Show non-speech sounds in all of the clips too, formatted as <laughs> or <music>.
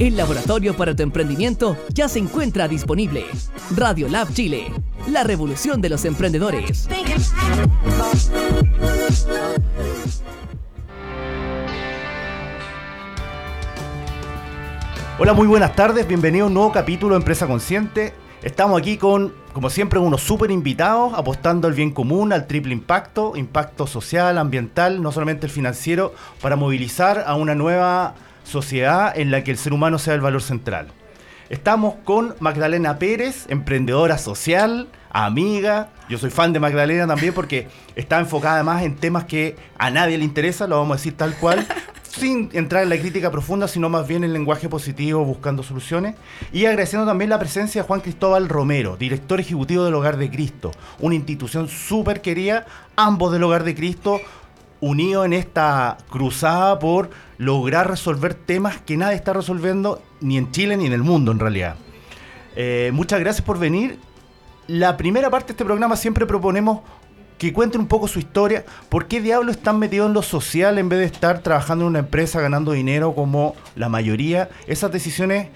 El laboratorio para tu emprendimiento ya se encuentra disponible. Radio Lab Chile, la revolución de los emprendedores. Hola, muy buenas tardes, bienvenido a un nuevo capítulo de Empresa Consciente. Estamos aquí con, como siempre, unos súper invitados, apostando al bien común, al triple impacto, impacto social, ambiental, no solamente el financiero, para movilizar a una nueva sociedad en la que el ser humano sea el valor central. Estamos con Magdalena Pérez, emprendedora social, amiga. Yo soy fan de Magdalena también porque está enfocada además en temas que a nadie le interesa, lo vamos a decir tal cual, <laughs> sin entrar en la crítica profunda, sino más bien en lenguaje positivo, buscando soluciones. Y agradeciendo también la presencia de Juan Cristóbal Romero, director ejecutivo del Hogar de Cristo, una institución súper querida, ambos del Hogar de Cristo, unidos en esta cruzada por lograr resolver temas que nadie está resolviendo, ni en Chile ni en el mundo en realidad. Eh, muchas gracias por venir. La primera parte de este programa siempre proponemos que cuenten un poco su historia. ¿Por qué diablos están metidos en lo social en vez de estar trabajando en una empresa ganando dinero como la mayoría? Esas decisiones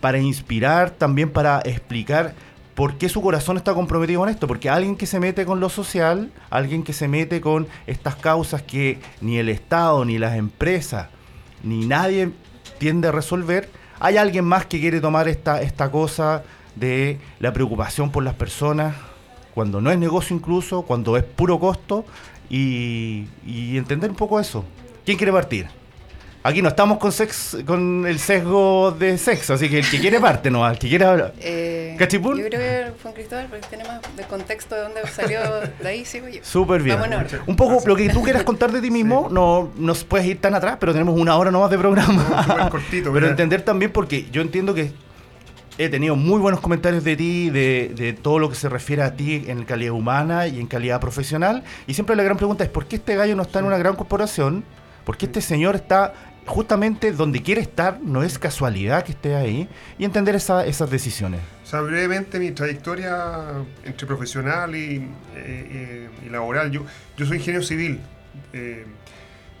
para inspirar, también para explicar por qué su corazón está comprometido con esto. Porque alguien que se mete con lo social, alguien que se mete con estas causas que ni el Estado, ni las empresas, ni nadie tiende a resolver, hay alguien más que quiere tomar esta, esta cosa de la preocupación por las personas, cuando no es negocio incluso, cuando es puro costo, y, y entender un poco eso. ¿Quién quiere partir? Aquí no estamos con sex, con el sesgo de sexo, así que el que quiere parte no, el que quiere hablar. Eh, ¿Cachipul? Yo creo que Juan Cristóbal, porque tiene más de contexto de dónde salió, de ahí sigo yo. Súper bien. Un poco lo que tú quieras contar de ti mismo, no nos puedes ir tan atrás, pero tenemos una hora nomás de programa. súper cortito, pero entender también porque yo entiendo que he tenido muy buenos comentarios de ti, de, de todo lo que se refiere a ti en calidad humana y en calidad profesional. Y siempre la gran pregunta es, ¿por qué este gallo no está en una gran corporación? ¿Por qué este señor está justamente donde quiere estar? No es casualidad que esté ahí. Y entender esa- esas decisiones. O sea, brevemente mi trayectoria entre profesional y, eh, eh, laboral. Yo, yo soy ingeniero civil eh,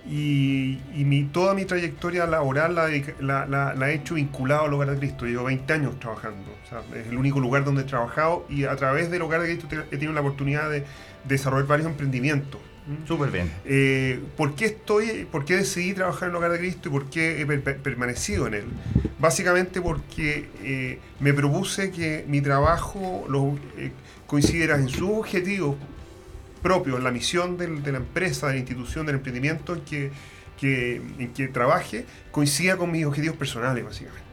y, mi, toda mi trayectoria laboral la, la- la- he hecho vinculado al Hogar de Cristo. Llevo 20 años trabajando. Es el único lugar donde he trabajado y a través del Hogar de Cristo he tenido la oportunidad de desarrollar varios emprendimientos. ¿Mm? Súper bien. Eh, ¿Por qué estoy, por qué decidí trabajar en el hogar de Cristo y por qué he per- per- permanecido en él? Básicamente porque eh, me propuse que mi trabajo lo eh, coincidiera en sus objetivos propios, en la misión del- de la empresa, de la institución, del emprendimiento en que, que- en que trabaje, coincida con mis objetivos personales, básicamente.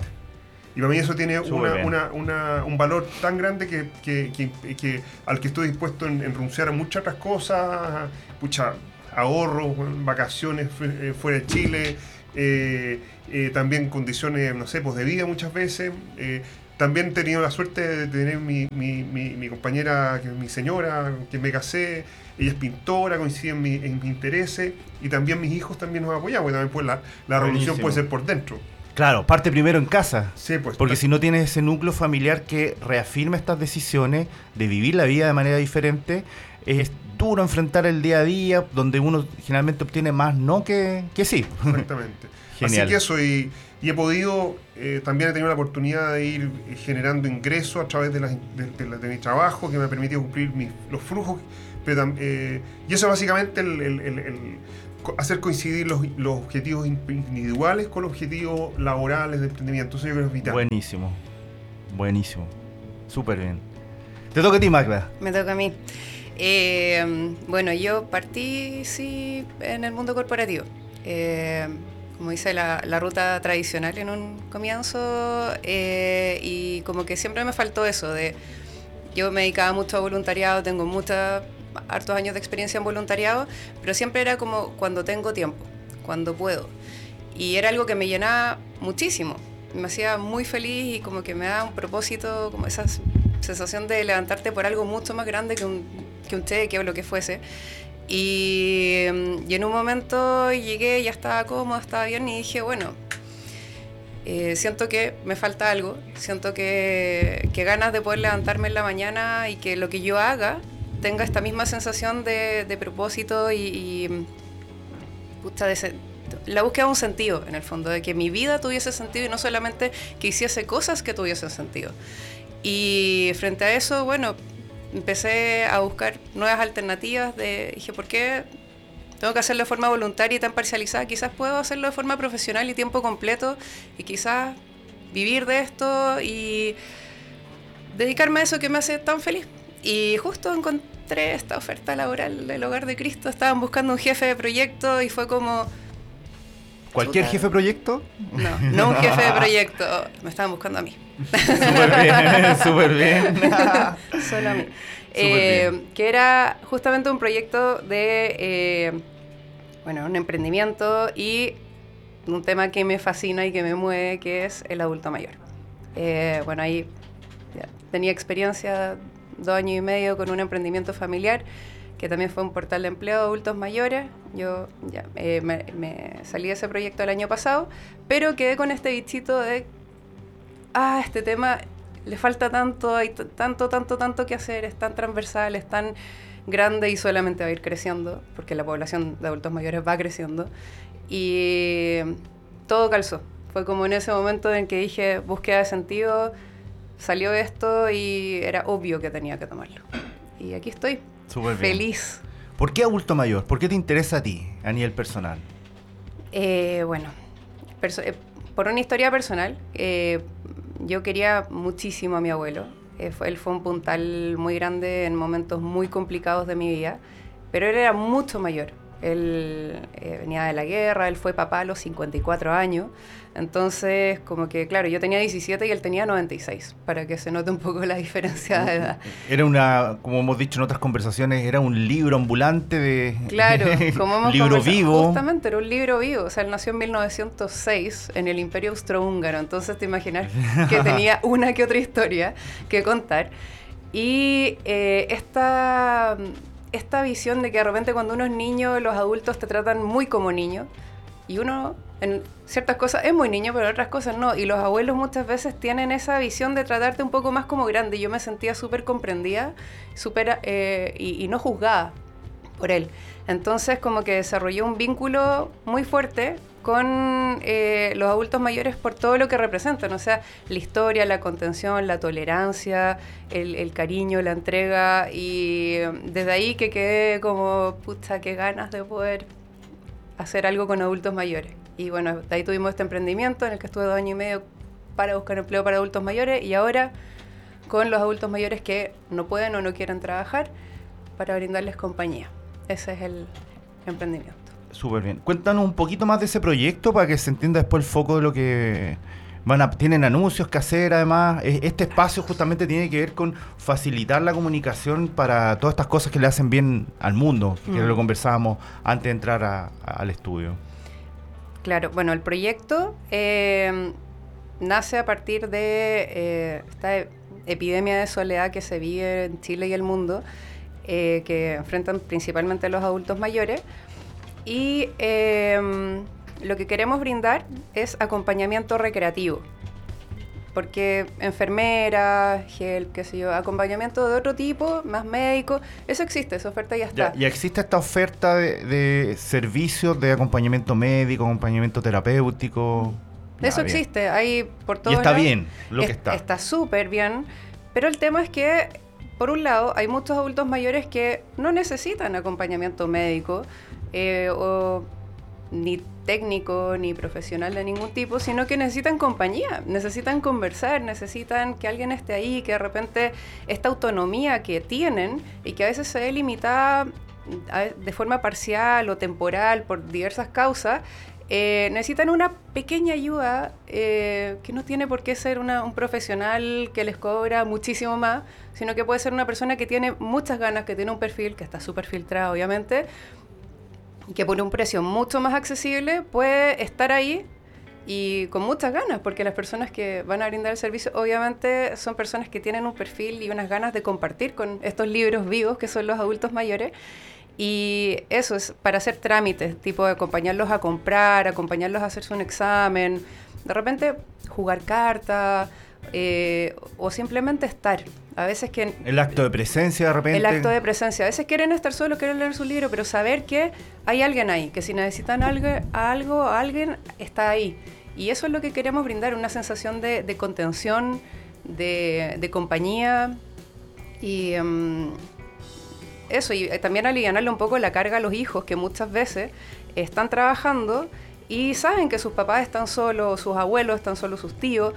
Y para mí eso tiene una- bien. una- una- un valor tan grande que, que- que- que- al que estoy dispuesto en, en renunciar a muchas otras cosas, pucha, ahorros, vacaciones eh, fuera de Chile, eh, eh, también condiciones, no sé, pues de vida muchas veces. eh, también he tenido la suerte de tener mi, mi- mi- mi compañera, que es mi señora, con quien me casé, ella es pintora, coincide en, en mis intereses, y también mis hijos también nos apoyan, porque también pues, la, la revolución puede ser por dentro. Claro, parte primero en casa. Sí, pues. Porque si no tienes ese núcleo familiar que reafirma estas decisiones de vivir la vida de manera diferente, es duro enfrentar el día a día, donde uno generalmente obtiene más no que, que sí. <laughs> Exactamente. Genial. Así que eso, y, y he podido, eh, también he tenido la oportunidad de ir eh, generando ingresos a través de, las- de- de la- de mi trabajo, que me ha permitido cumplir mis- los flujos. Pero, eh, y eso es básicamente el, el- el- el co- hacer coincidir los, los objetivos in- individuales con los objetivos laborales de emprendimiento. Eso yo creo que es vital. Buenísimo. Buenísimo. Súper bien. Te toca a ti, Magda. Me toca a mí. Eh, bueno, yo partí, sí, en el mundo corporativo. Eh, como dice la, la ruta tradicional en un comienzo, eh, y como que siempre me faltó eso de... Yo me dedicaba mucho a voluntariado, tengo muchos, hartos años de experiencia en voluntariado, pero siempre era como cuando tengo tiempo, cuando puedo. Y era algo que me llenaba muchísimo, me hacía muy feliz y como que me da un propósito, como esa sensación de levantarte por algo mucho más grande que un, que un cheque o lo que fuese. Y, mm, y en un momento llegué, ya estaba cómoda, estaba bien y dije, bueno, eh, siento que me falta algo, siento que, que ganas de poder levantarme en la mañana y que lo que yo haga tenga esta misma sensación de, propósito y, y, la búsqueda de un sentido, en el fondo, de que mi vida tuviese sentido y no solamente que hiciese cosas que tuviesen sentido. Y frente a eso, bueno, empecé a buscar nuevas alternativas. De, dije, ¿por qué tengo que hacerlo de forma voluntaria y tan parcializada? Quizás puedo hacerlo de forma profesional y tiempo completo y quizás vivir de esto y dedicarme a eso que me hace tan feliz. Y justo encontré esta oferta laboral del Hogar de Cristo. Estaban buscando un jefe de proyecto y fue como... ¿Cualquier jefe de proyecto? No, no un jefe de <laughs> proyecto. Me estaban buscando a mí. Súper bien, súper <laughs> bien. <laughs> Solo a mí. Eh, que era justamente un proyecto de, eh, bueno, un emprendimiento y un tema que me fascina y que me mueve, que es el adulto mayor. Eh, bueno, ahí tenía experiencia dos años y medio con un emprendimiento familiar que también fue un portal de empleo de adultos mayores. Yo ya, me, me, salí de ese proyecto el año pasado, pero quedé con este bichito de ah, este tema le falta tanto, hay tanto, tanto, tanto que hacer, es tan transversal, es tan grande y solamente va a ir creciendo, porque la población de adultos mayores va creciendo. Y todo calzó. Fue como en ese momento en que dije, búsqueda de sentido, salió esto y era obvio que tenía que tomarlo. Y aquí estoy, feliz. ¿Por qué adulto mayor? ¿Por qué te interesa a ti, a nivel personal? Eh, bueno, eh, por una historia personal, eh, yo quería muchísimo a mi abuelo. Eh, él fue un puntal muy grande en momentos muy complicados de mi vida, pero él era mucho mayor. Él eh, venía de la guerra, él fue papá a los 54 años. Entonces, como que, claro, yo tenía 17 y él tenía 96, para que se note un poco la diferencia de edad. Era una, como hemos dicho en otras conversaciones, era un libro ambulante de... Claro, <laughs> como hemos libro vivo. Justamente, era un libro vivo. O sea, él nació en 1906 en el Imperio Austrohúngaro. Entonces, te imaginas que <laughs> tenía una que otra historia que contar. Y eh, esta esta visión de que de repente cuando uno es niño, los adultos te tratan muy como niño y uno en ciertas cosas es muy niño, pero en otras cosas no. Y los abuelos muchas veces tienen esa visión de tratarte un poco más como grande. Yo me sentía súper comprendida super, eh, y, y no juzgada por él. Entonces como que desarrolló un vínculo muy fuerte con eh, los adultos mayores por todo lo que representan, o sea, la historia, la contención, la tolerancia, el, cariño, la entrega, y desde ahí que quedé como, pucha, qué ganas de poder hacer algo con adultos mayores. Y bueno, de ahí tuvimos este emprendimiento en el que estuve dos años y medio para buscar empleo para adultos mayores y ahora con los adultos mayores que no pueden o no quieren trabajar para brindarles compañía. Ese es el emprendimiento. Súper bien. Cuéntanos un poquito más de ese proyecto para que se entienda después el foco de lo que van a, tienen anuncios que hacer además. Este espacio justamente tiene que ver con facilitar la comunicación para todas estas cosas que le hacen bien al mundo, que mm. lo conversábamos antes de entrar al estudio. Claro, bueno, el proyecto eh, nace a partir de eh, esta epidemia de soledad que se vive en Chile y el mundo, eh, que enfrentan principalmente los adultos mayores. Y em, lo que queremos brindar es acompañamiento recreativo. Porque enfermera, gel, qué sé yo, acompañamiento de otro tipo, más médico, eso existe, esa oferta ya está. Ya, existe esta oferta de, servicios de acompañamiento médico, acompañamiento terapéutico. Eso existe, hay por todo. Y está bien lo que está. Está súper bien, pero el tema es que por un lado, hay muchos adultos mayores que no necesitan acompañamiento médico, eh, o ni técnico ni profesional de ningún tipo, sino que necesitan compañía, necesitan conversar, necesitan que alguien esté ahí, que de repente esta autonomía que tienen y que a veces se ve limitada de forma parcial o temporal por diversas causas, eh, necesitan una pequeña ayuda eh, que no tiene por qué ser un profesional que les cobra muchísimo más, sino que puede ser una persona que tiene muchas ganas, que tiene un perfil que está súper filtrado, obviamente, que por un precio mucho más accesible puede estar ahí y con muchas ganas, porque las personas que van a brindar el servicio obviamente son personas que tienen un perfil y unas ganas de compartir con estos libros vivos que son los adultos mayores. Y eso es para hacer trámites, tipo de acompañarlos a comprar, acompañarlos a hacerse un examen, de repente jugar cartas eh, o simplemente estar. A veces que... El acto de presencia de repente. El acto de presencia. A veces quieren estar solos, quieren leer su libro, pero saber que hay alguien ahí, que si necesitan algo, algo alguien está ahí. Y eso es lo que queremos brindar, una sensación de, contención, de, compañía y em, eso, y también aliviarle un poco la carga a los hijos que muchas veces están trabajando y saben que sus papás están solos, sus abuelos están solos, sus tíos,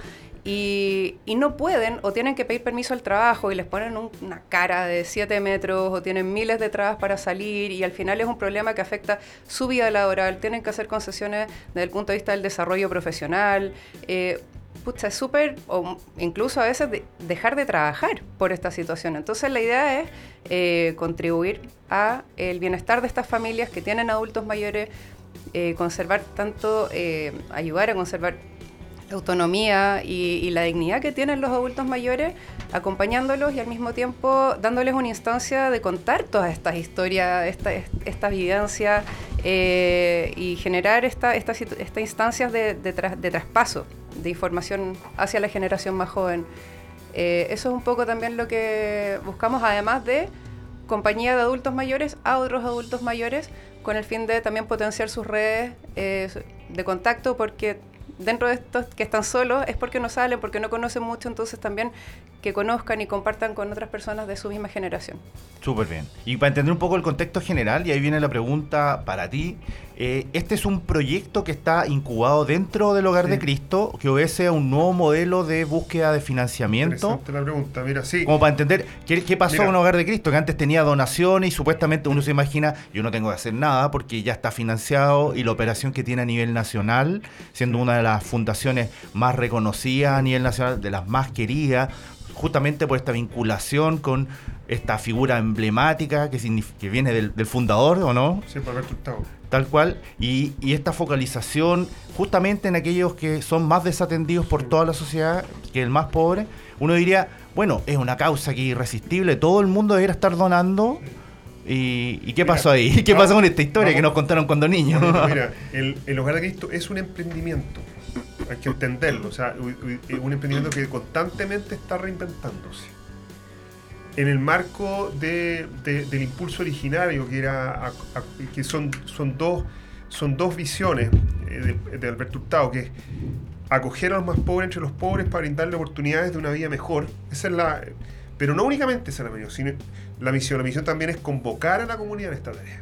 y, no pueden o tienen que pedir permiso al trabajo y les ponen una cara de 7 metros o tienen miles de trabas para salir y al final es un problema que afecta su vida laboral, tienen que hacer concesiones desde el punto de vista del desarrollo profesional. Eh, pucha, es súper, o incluso a veces dejar de trabajar por esta situación. Entonces la idea es eh, contribuir a el bienestar de estas familias que tienen adultos mayores, eh, conservar tanto, ayudar a conservar la autonomía y, la dignidad que tienen los adultos mayores, acompañándolos y al mismo tiempo dándoles una instancia de contar todas estas historias, esta, esta vivencia eh, y generar esta, estas instancias de, de, traspaso de información hacia la generación más joven. Eh, eso es un poco también lo que buscamos, además de compañía de adultos mayores a otros adultos mayores, con el fin de también potenciar sus redes eh, de contacto, porque dentro de estos que están solos es porque no salen, porque no conocen mucho, entonces también que conozcan y compartan con otras personas de su misma generación. Súper bien. Y para entender un poco el contexto general, y ahí viene la pregunta para ti, eh, este es un proyecto que está incubado dentro del Hogar de Cristo, que obedece a un nuevo modelo de búsqueda de financiamiento. la pregunta, mira, sí. Como para entender qué, pasó en Hogar de Cristo, que antes tenía donaciones y supuestamente uno se imagina, yo no tengo que hacer nada porque ya está financiado y la operación que tiene a nivel nacional, siendo una de las fundaciones más reconocidas a nivel nacional, de las más queridas, justamente por esta vinculación con esta figura emblemática que, que viene del, fundador, ¿o no? Sí, por Alberto Hurtado. Tal cual, y, esta focalización justamente en aquellos que son más desatendidos por toda la sociedad que el más pobre, uno diría, bueno, es una causa que irresistible, todo el mundo debería estar donando. ¿Y, qué pasó ahí? ¿Qué pasó con esta historia que nos contaron cuando niños? <laughs> Mira, el, el Hogar de Cristo es un emprendimiento hay que entenderlo. O sea, un emprendimiento que constantemente está reinventándose. En el marco de, del impulso originario, que, era, que son, son, dos, son dos visiones eh, de, Alberto Hurtado, que es acoger a los más pobres entre los pobres para brindarle oportunidades de una vida mejor. Esa es la, pero no únicamente esa es la misión, sino la misión. La misión también es convocar a la comunidad en esta tarea.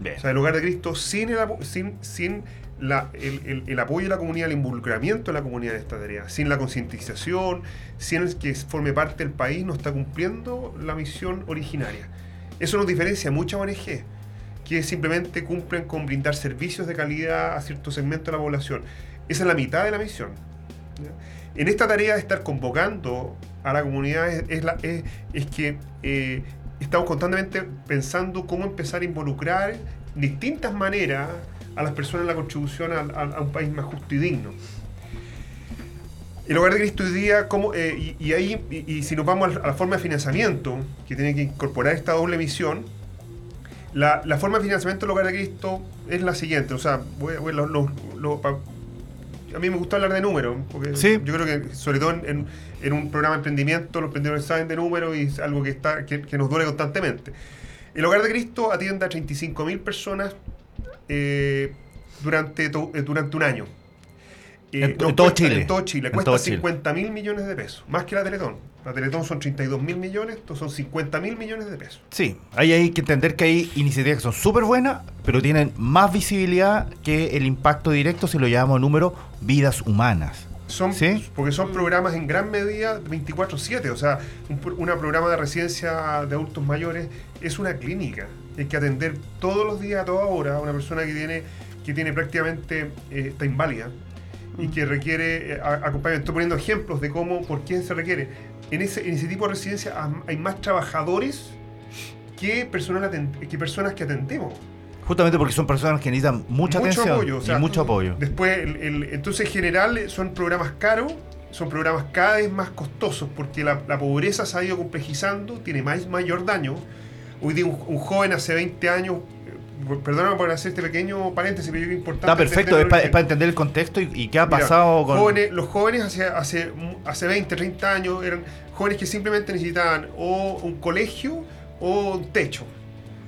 O sea, el lugar de Cristo sin, el, sin, sin el, apoyo de la comunidad, el involucramiento de la comunidad en esta tarea. Sin la concientización, sin que forme parte del país, no está cumpliendo la misión originaria. Eso nos diferencia mucho a ONG, que simplemente cumplen con brindar servicios de calidad a cierto segmento de la población. Esa es la mitad de la misión. En esta tarea de estar convocando a la comunidad es, la, es, que eh, estamos constantemente pensando cómo empezar a involucrar distintas maneras a las personas en la contribución a, un país más justo y digno. El hogar de Cristo hoy día, como, eh, y, ahí, y, si nos vamos a la forma de financiamiento, que tiene que incorporar esta doble misión, la, forma de financiamiento del hogar de Cristo es la siguiente, o sea, a mí me gusta hablar de números, porque yo creo que sobre todo en, un programa de emprendimiento los emprendedores saben de números y es algo que, está, que, nos duele constantemente. El Hogar de Cristo atiende a 35.000 personas eh, durante, eh, durante un año. Eh, en, todo Chile. En todo Chile. Cuesta 50 mil millones de pesos, más que la Teletón. La Teletón son 32 mil millones, estos son 50 mil millones de pesos. Sí, ahí hay que entender que hay iniciativas que son súper buenas, pero tienen más visibilidad que el impacto directo si lo llamamos número vidas humanas. Son, Porque son programas en gran medida 24-7, o sea, un programa de residencia de adultos mayores es una clínica hay que atender todos los días, a toda hora, a una persona que tiene, que tiene prácticamente, eh, está inválida y que requiere eh, acompañamiento. Estoy poniendo ejemplos de cómo, por qué se requiere. En ese, en ese tipo de residencia hay más trabajadores que personas, que personas que atendemos. Justamente porque son personas que necesitan mucha mucho atención apoyo, y mucho apoyo. Después, el, entonces en general son programas caros, son programas cada vez más costosos porque la, la pobreza se ha ido complejizando, tiene más, mayor daño Hoy día un, joven hace 20 años, perdóname por hacer este pequeño paréntesis, pero es importante. Está perfecto, es para entender el contexto y, y qué ha Mira, pasado con... jóvenes- los jóvenes hace, hace, hace 20, 30 años eran jóvenes que simplemente necesitaban o un colegio o un techo.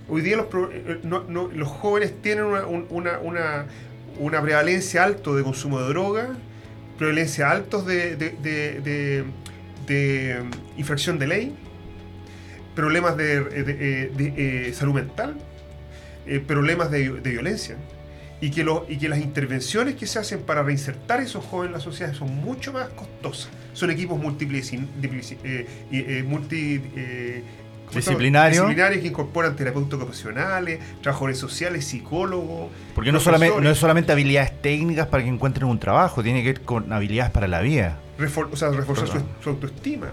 Hoy día los, pro- eh, no- no- los jóvenes tienen una, un- una, una, una prevalencia alto de consumo de droga, prevalencia altos de, de, de- de- de, infracción de ley, problemas de, de- de- de, eh, salud mental, eh, problemas de, violencia y que, lo- y que las intervenciones que se hacen para reinsertar a esos jóvenes en la sociedad son mucho más costosas. Son equipos multiplici- diplici- eh, y, eh, multi, eh, ¿cómo se llama? Disciplinario. disciplinarios que incorporan terapeutas ocupacionales, trabajadores sociales, psicólogos. Porque no solamente, no es solamente habilidades técnicas para que encuentren un trabajo, tiene que ver con habilidades para la vida. Refor- o sea, reforzar su, su autoestima.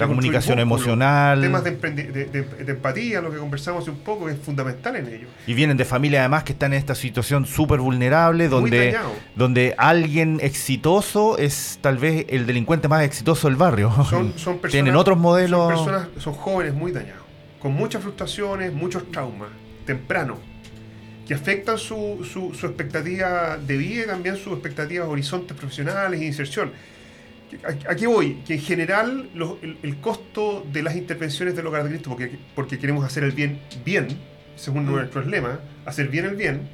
La comunicación emocional. Temas de, de- de- de empatía, lo que conversamos hace un poco, que es fundamental en ello. Y vienen de familias además que están en esta situación súper vulnerable, donde, donde alguien exitoso es tal vez el delincuente más exitoso del barrio. Son, son <laughs> personas, Tienen otros modelos. Son, personas, son jóvenes muy dañados, con muchas frustraciones, muchos traumas, temprano, que afectan su, su, su expectativa de vida y también sus expectativas de horizontes profesionales e inserción. ¿A- Aquí voy, que en general los- el, el costo de las intervenciones del hogar de Cristo, porque, porque queremos hacer el bien bien, según Mm. nuestro lema, hacer bien el bien,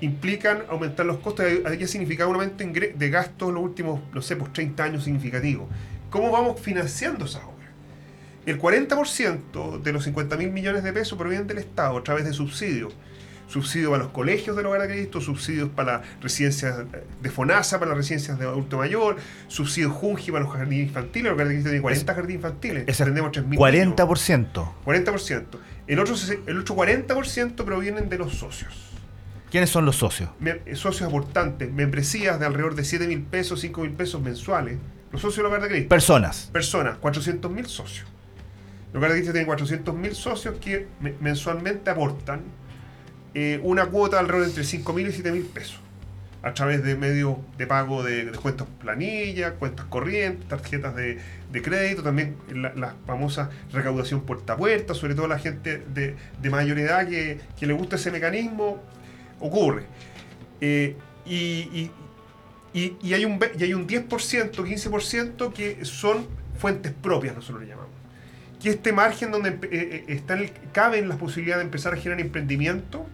implican aumentar los costos. Hay ha significado un aumento de gastos en los últimos, no sé, pues 30 años significativo. ¿Cómo vamos financiando esas obras? El 40% de los 50 mil millones de pesos provienen del Estado a través de subsidios. Subsidios para los colegios del hogar de Cristo, subsidios para las residencias de FONASA, para las residencias de adulto mayor, subsidios Junji para los jardines infantiles. El hogar de Cristo tiene 40 jardines infantiles. Ese Atendemos 3.000 niños. 40%. 40%. El otro, el otro 40% provienen de los socios. ¿Quiénes son los socios? Me- eh, socios aportantes, membresías de alrededor de 7 mil pesos, 5 mil pesos mensuales. Los socios del hogar de Cristo. Personas. Personas, 400 mil socios. El hogar de Cristo tiene 400 mil socios que me- mensualmente aportan eh, una cuota alrededor de entre 5 mil y 7 mil pesos. A través de medios de pago de, cuentas planilla, cuentas corrientes, tarjetas de, de crédito, también la, la famosa recaudación puerta a puerta, sobre todo la gente de, de mayor edad que, que le gusta ese mecanismo, ocurre. Eh, y, y- hay un, y hay un 10%, 15% que son fuentes propias, nosotros le llamamos. Que este margen donde eh, eh, están el- caben las posibilidades de empezar a generar emprendimiento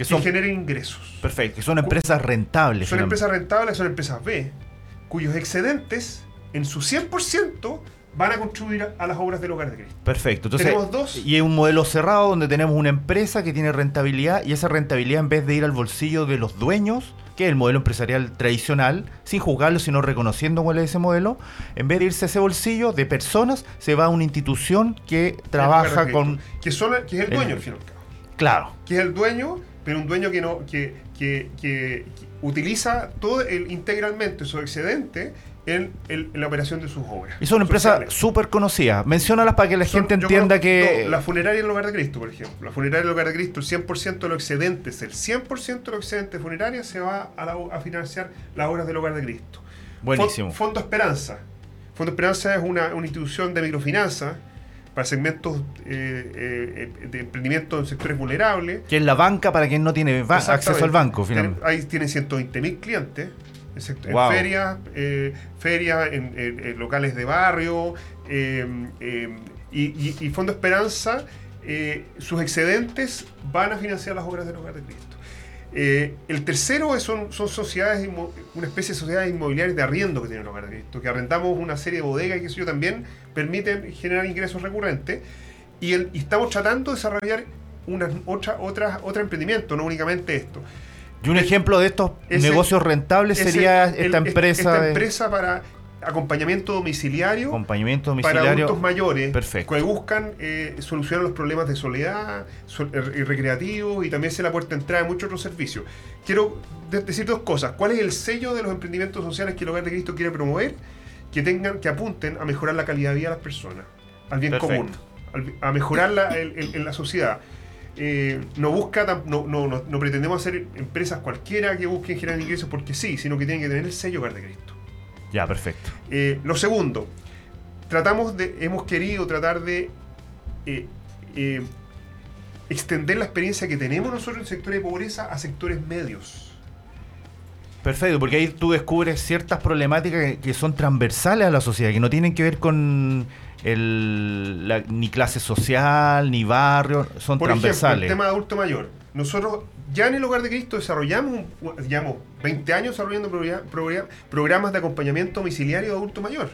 Que que son, generen ingresos. perfecto, que son empresas rentables. Son finalmente. empresas rentables, son empresas B, cuyos excedentes, en su 100%, van a contribuir a, las obras del hogar de Cristo. Perfecto. Entonces, Tenemos dos. Y es un modelo cerrado donde tenemos una empresa que tiene rentabilidad y esa rentabilidad en vez de ir al bolsillo de los dueños, que es el modelo empresarial tradicional, sin juzgarlo, sino reconociendo cuál es ese modelo, en vez de irse a ese bolsillo de personas, se va a una institución que trabaja con... Que, son, que es el dueño, al fin y al cabo. Claro. que es el dueño, pero un dueño que no que, que, que- utiliza todo el, integralmente su excedente en, en la operación de sus obras. Y son empresas sociales. súper conocidas. Menciónalas para que la Son- gente entienda conozco que... la funeraria del hogar de Cristo, por ejemplo. La funeraria del hogar de Cristo, el 100% de los excedentes, el 100% de los excedentes funeraria se va a, la- a financiar las obras del hogar de Cristo. Buenísimo. Fon- Fondo Esperanza. Fondo Esperanza es una, una institución de microfinanza para segmentos eh, eh, de emprendimiento en sectores vulnerables. Que es la banca para quien no tiene acceso al banco, finalmente. ahí tiene 120 mil clientes. En, Wow. ferias, eh, ferias, en, en- en locales de barrio. eh, eh, y, y- y Fondo Esperanza, sus excedentes van a financiar las obras del Hogar de Cristo. Eh, el tercero son, son sociedades, una especie de sociedades inmobiliarias de arriendo que tiene el Hogar de Cristo, que arrendamos una serie de bodegas y que eso yo también permiten generar ingresos recurrentes. Y, el- y estamos tratando de desarrollar unas otra, otra, otro emprendimiento, no únicamente esto. Y un ejemplo de estos Ese- negocios rentables Ese- sería el- esta empresa esta de empresa para acompañamiento domiciliario acompañamiento para adultos mayores Perfecto. que buscan eh, solucionar los problemas de soledad sol- eh, y recreativos y también se la puerta de entrada de muchos otros servicios. Quiero de- decir dos cosas. ¿Cuál es el sello de los emprendimientos sociales que el Hogar de Cristo quiere promover? Que tengan, que apunten a mejorar la calidad de vida de las personas, al bien Perfecto. común, al a mejorar la, el- el- en la sociedad. Eh, no busca no, no, no pretendemos hacer empresas cualquiera que busquen generar ingresos porque sí, sino que tienen que tener el sello Hogar de Cristo. Ya, perfecto. Eh, lo segundo, tratamos de, hemos querido tratar de eh, eh, extender la experiencia que tenemos nosotros en sectores de pobreza a sectores medios. Perfecto, porque ahí tú descubres ciertas problemáticas que, que son transversales a la sociedad, que no tienen que ver con el, la- ni clase social, ni barrio, son Por ejemplo, el transversales. tema de adulto mayor. Nosotros ya en el Hogar de Cristo desarrollamos, llevamos 20 años desarrollando progra- progra- programas de acompañamiento domiciliario de adulto mayor,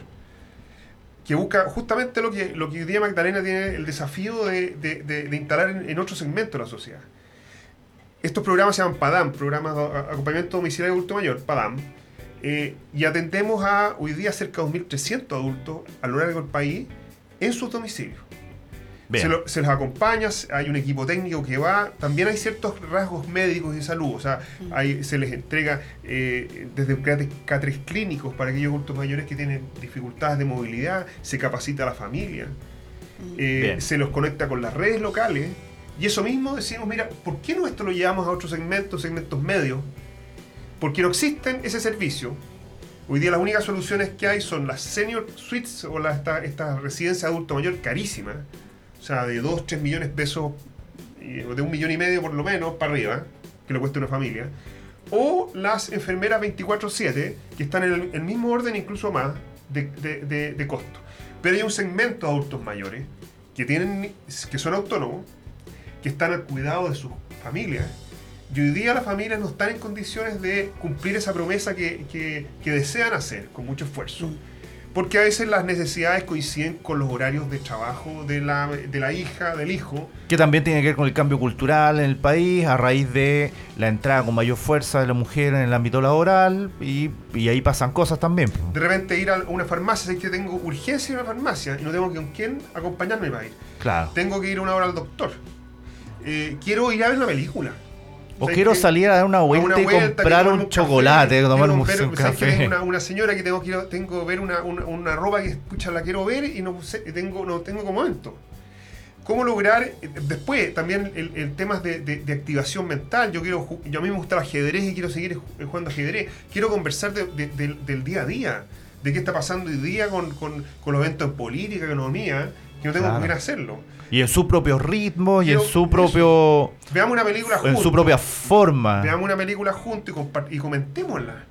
que busca justamente lo que, lo que hoy día Magdalena tiene el desafío de, instalar en, en otro segmento de la sociedad. Estos programas se llaman PADAM, Programas de Acompañamiento Domiciliario de Adulto Mayor, PADAM, eh, y atendemos a hoy día cerca de 2.300 adultos a lo largo del país en sus domicilios. Se, lo- se los acompaña, hay un equipo técnico que va, también hay ciertos rasgos médicos y de salud, o sea, hay- se les entrega eh, desde catres, clínicos para aquellos adultos mayores que tienen dificultades de movilidad, se capacita a la familia, eh, se los conecta con las redes locales, y eso mismo decimos, mira, ¿por qué no esto lo llevamos a otros segmentos, segmentos medios? Porque no existen ese servicio. Hoy día las únicas soluciones que hay son las senior suites o las esta, estas residencias de adulto mayor carísimas, o sea, de 2, 3 millones de pesos, de un millón y medio por lo menos para arriba, que le cuesta una familia, o las enfermeras 24/7, que están en el, el mismo orden, incluso más, de, de- de- de costo. Pero hay un segmento de adultos mayores que, tienen, que son autónomos, que están al cuidado de sus familias. Y hoy día las familias no están en condiciones de cumplir esa promesa que, que- que desean hacer con mucho esfuerzo. Porque a veces las necesidades coinciden con los horarios de trabajo de la, de la hija, del hijo. Que también tiene que ver con el cambio cultural en el país a raíz de la entrada con mayor fuerza de la mujer en el ámbito laboral y, y ahí pasan cosas también. De repente ir a una farmacia, sé que tengo urgencia en una farmacia y no tengo con quién acompañarme para ir. Claro. Tengo que ir una hora al doctor. Eh, quiero ir a ver una película. O ¿Sabes quiero salir a dar una vuelta una y comprar un chocolate, tomar un, ver- un café. Una, una señora que tengo que ir, tengo ver una, una, una ropa que escucha la quiero ver y no sé, tengo no tengo como momento. ¿Cómo lograr después también el, el tema de, de- de activación mental? Yo quiero yo a mí me gusta el ajedrez y quiero seguir ju- jugando ajedrez. Quiero conversar de- de- del- del día a día, de qué está pasando hoy día con, con, con los eventos en política, economía, que no tengo Claro. que hacerlo. Y en su propio ritmo y en su eso. propio Veamos una película en juntos. su propia forma. Veamos una película juntos y, y comentémosla.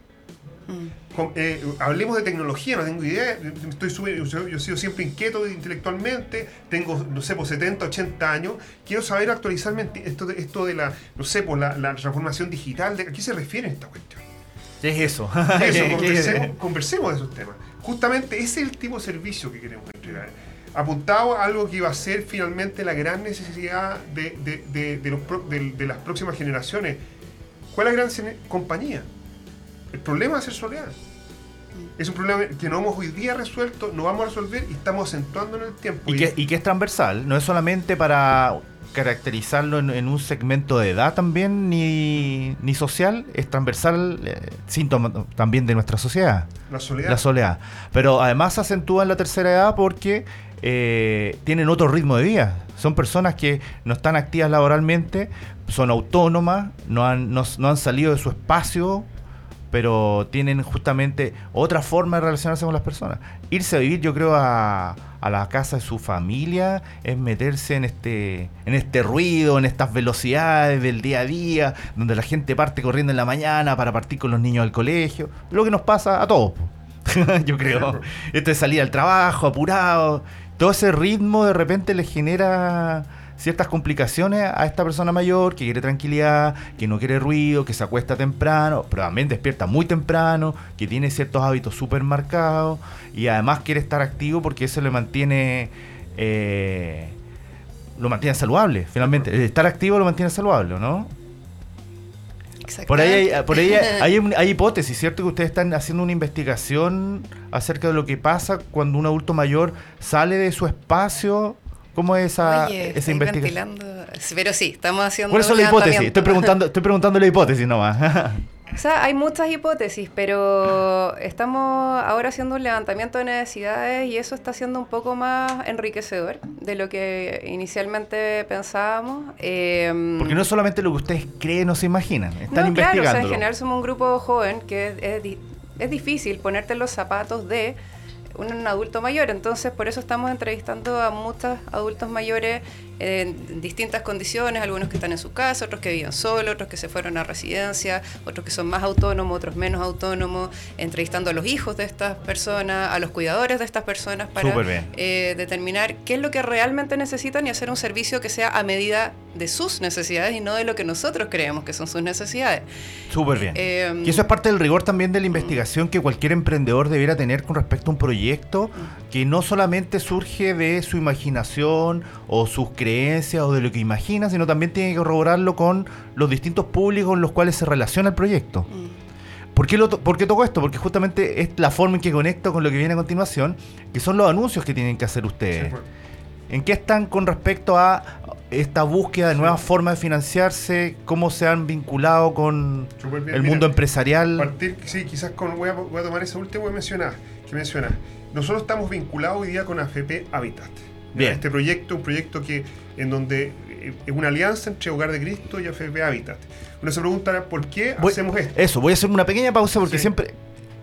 Mm. Com- eh, hablemos de tecnología, no tengo idea. Estoy súper- yo, yo he sido siempre inquieto intelectualmente. Tengo, no sé, por 70, 80 años. Quiero saber actualizarme en esto de, esto de la, no sé, por la, la transformación digital. De, ¿A qué se refiere esta cuestión? ¿Qué es eso? Eso, ¿Qué- <laughs> qué- conversemos, conversemos de esos temas. Justamente ese es el tipo de servicio que queremos entregar. Apuntado a algo que iba a ser finalmente la gran necesidad de, de- de- de los pro- de- de las próximas generaciones. ¿Cuál es la gran compañía? El problema va a ser soledad. Es un problema que no hemos hoy día resuelto, no vamos a resolver y estamos acentuando en el tiempo. Y que, y que es transversal, no es solamente para caracterizarlo en, en un segmento de edad también, ni, ni social, es transversal, eh, síntoma también de nuestra sociedad, la soledad. la soledad. Pero además se acentúa en la tercera edad porque eh, tienen otro ritmo de vida. Son personas que no están activas laboralmente, son autónomas, no han, no, no han salido de su espacio, pero tienen justamente otra forma de relacionarse con las personas. Irse a vivir, yo creo, a, a la casa de su familia es meterse en este, en este ruido, en estas velocidades del día a día, donde la gente parte corriendo en la mañana para partir con los niños al colegio. Lo que nos pasa a todos, <laughs> yo creo. Esto de salir al trabajo, apurado. Todo ese ritmo de repente le genera ciertas complicaciones a esta persona mayor que quiere tranquilidad, que no quiere ruido, que se acuesta temprano, pero también despierta muy temprano, que tiene ciertos hábitos súper marcados y además quiere estar activo porque eso le mantiene... eh, lo mantiene saludable, finalmente. Estar activo lo mantiene saludable, ¿no? Por ahí, hay, por ahí hay, <laughs> hay hipótesis, ¿cierto? Que ustedes están haciendo una investigación acerca de lo que pasa cuando un adulto mayor sale de su espacio. ¿Cómo es esa, Oye, esa investigación? ventilando. Pero sí, estamos haciendo ¿Cuáles son las hipótesis? Estoy preguntando, estoy preguntando la hipótesis nomás. <laughs> O sea, hay muchas hipótesis, pero estamos ahora haciendo un levantamiento de necesidades y eso está siendo un poco más enriquecedor de lo que inicialmente pensábamos. Eh, Porque no es solamente lo que ustedes creen o se imaginan, están no, claro, o sea, investigando. en general somos un grupo joven que es, es di- es difícil ponerte los zapatos de un, un adulto mayor, entonces por eso estamos entrevistando a muchos adultos mayores en distintas condiciones, algunos que están en su casa, otros que viven solos, otros que se fueron a residencia, otros que son más autónomos, otros menos autónomos, entrevistando a los hijos de estas personas, a los cuidadores de estas personas para eh, determinar qué es lo que realmente necesitan y hacer un servicio que sea a medida de sus necesidades y no de lo que nosotros creemos que son sus necesidades. Súper bien. Eh, y eso es parte del rigor también de la investigación que cualquier emprendedor debiera tener con respecto a un proyecto que no solamente surge de su imaginación o sus creencias o de lo que imagina, sino también tiene que corroborarlo con los distintos públicos en los cuales se relaciona el proyecto. Mm. ¿Por qué, lo ¿Por qué toco esto? Porque justamente es la forma en que conecto con lo que viene a continuación, que son los anuncios que tienen que hacer ustedes. Pues. ¿En qué están con respecto a esta búsqueda de nuevas formas de financiarse? ¿Cómo se han vinculado con el mundo empresarial? Partir, sí, quizás con, voy, a, tomar esa última que mencionar, que mencionas. Nosotros estamos vinculados hoy día con AFP Habitat. Bien. Este proyecto, un proyecto que en donde eh, es una alianza entre Hogar de Cristo y AFP Habitat. Uno se pregunta por qué hacemos esto. Eso, voy a hacer una pequeña pausa porque siempre,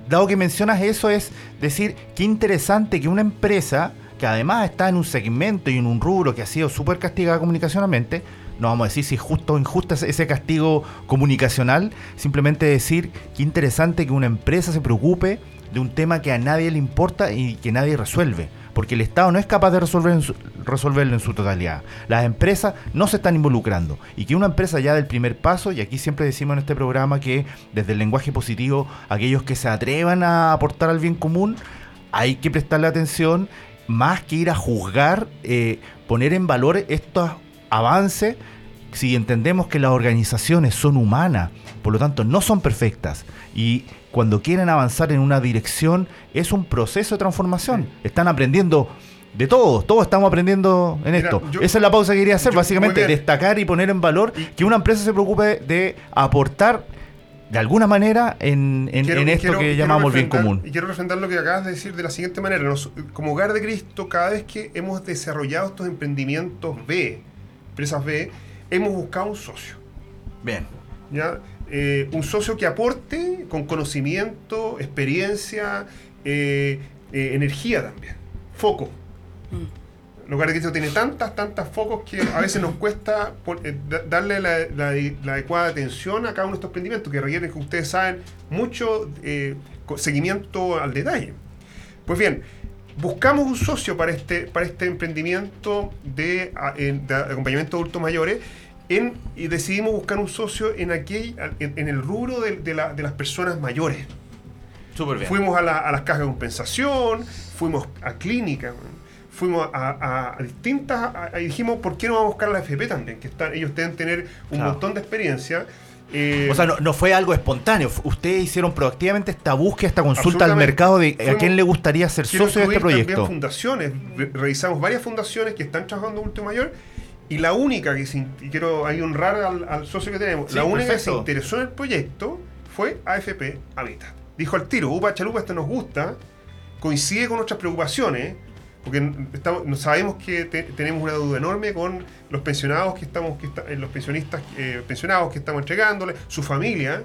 dado que mencionas eso, es decir, qué interesante que una empresa que además está en un segmento y en un rubro que ha sido súper castigado comunicacionalmente, no vamos a decir si justo o injusto ese castigo comunicacional, simplemente decir que interesante que una empresa se preocupe de un tema que a nadie le importa y que nadie resuelve, porque el Estado no es capaz de resolver resolverlo en su totalidad. Las empresas no se están involucrando y que una empresa ya del primer paso, y aquí siempre decimos en este programa que desde el lenguaje positivo, aquellos que se atrevan a aportar al bien común, hay que prestarle atención más que ir a juzgar, eh, poner en valor estos avances, si entendemos que las organizaciones son humanas, por lo tanto no son perfectas, y cuando quieren avanzar en una dirección es un proceso de transformación, están aprendiendo de todos, todos estamos aprendiendo en esto. Esa es la pausa que quería hacer, básicamente destacar y poner en valor que una empresa se preocupe de aportar de alguna manera en, esto que llamamos bien común. Y quiero refrendar lo que acabas de decir de la siguiente manera. como Hogar de Cristo, cada vez que hemos desarrollado estos emprendimientos B, empresas B, hemos buscado un socio. Bien. ¿Ya? Eh, un socio que aporte con conocimiento, experiencia, eh, eh, energía también, foco. Mm de Cristo tiene tantas, tantas focos que a veces nos cuesta eh, darle la, adecuada atención a cada uno de estos emprendimientos que requieren, que ustedes saben, mucho seguimiento al detalle. Pues bien, buscamos un socio para este, para este emprendimiento de, acompañamiento de adultos mayores en, y decidimos buscar un socio en, aquel, en, el rubro de, las personas mayores. Fuimos a, a las cajas de compensación, fuimos a clínicas fuimos a, distintas y dijimos, ¿por qué no vamos a buscar la FP también? Que están, ellos deben tener un montón de experiencia. Eh, o sea, no, fue algo espontáneo. Ustedes hicieron proactivamente esta búsqueda, esta consulta al mercado de a quién le gustaría ser socio de este proyecto. También fundaciones. revisamos varias fundaciones que están trabajando en Último mayor y la única que se, y quiero ahí honrar al, socio que tenemos, la única que se interesó en el proyecto fue AFP Habitat. Dijo al tiro, Upa Chalupa, esto nos gusta, coincide con nuestras preocupaciones porque estamos, sabemos que tenemos una duda enorme con los pensionados que estamos, que eh, los pensionistas eh, pensionados que estamos entregándole, su familia.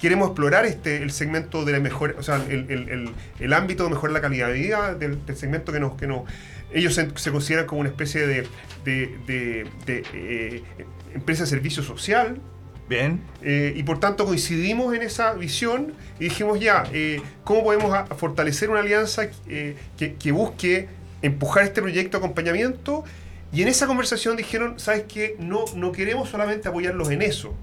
Queremos explorar este el segmento de la mejor, o sea, el, ámbito de mejorar la calidad de vida del, segmento que nos, que nos ellos se, consideran como una especie de, de, eh, empresa de servicio social. Bien. y por tanto coincidimos en esa visión y dijimos ya, ¿cómo podemos fortalecer una alianza que, que busque empujar este proyecto de acompañamiento. Y en esa conversación dijeron, ¿sabes qué? No, no queremos solamente apoyarlos en eso.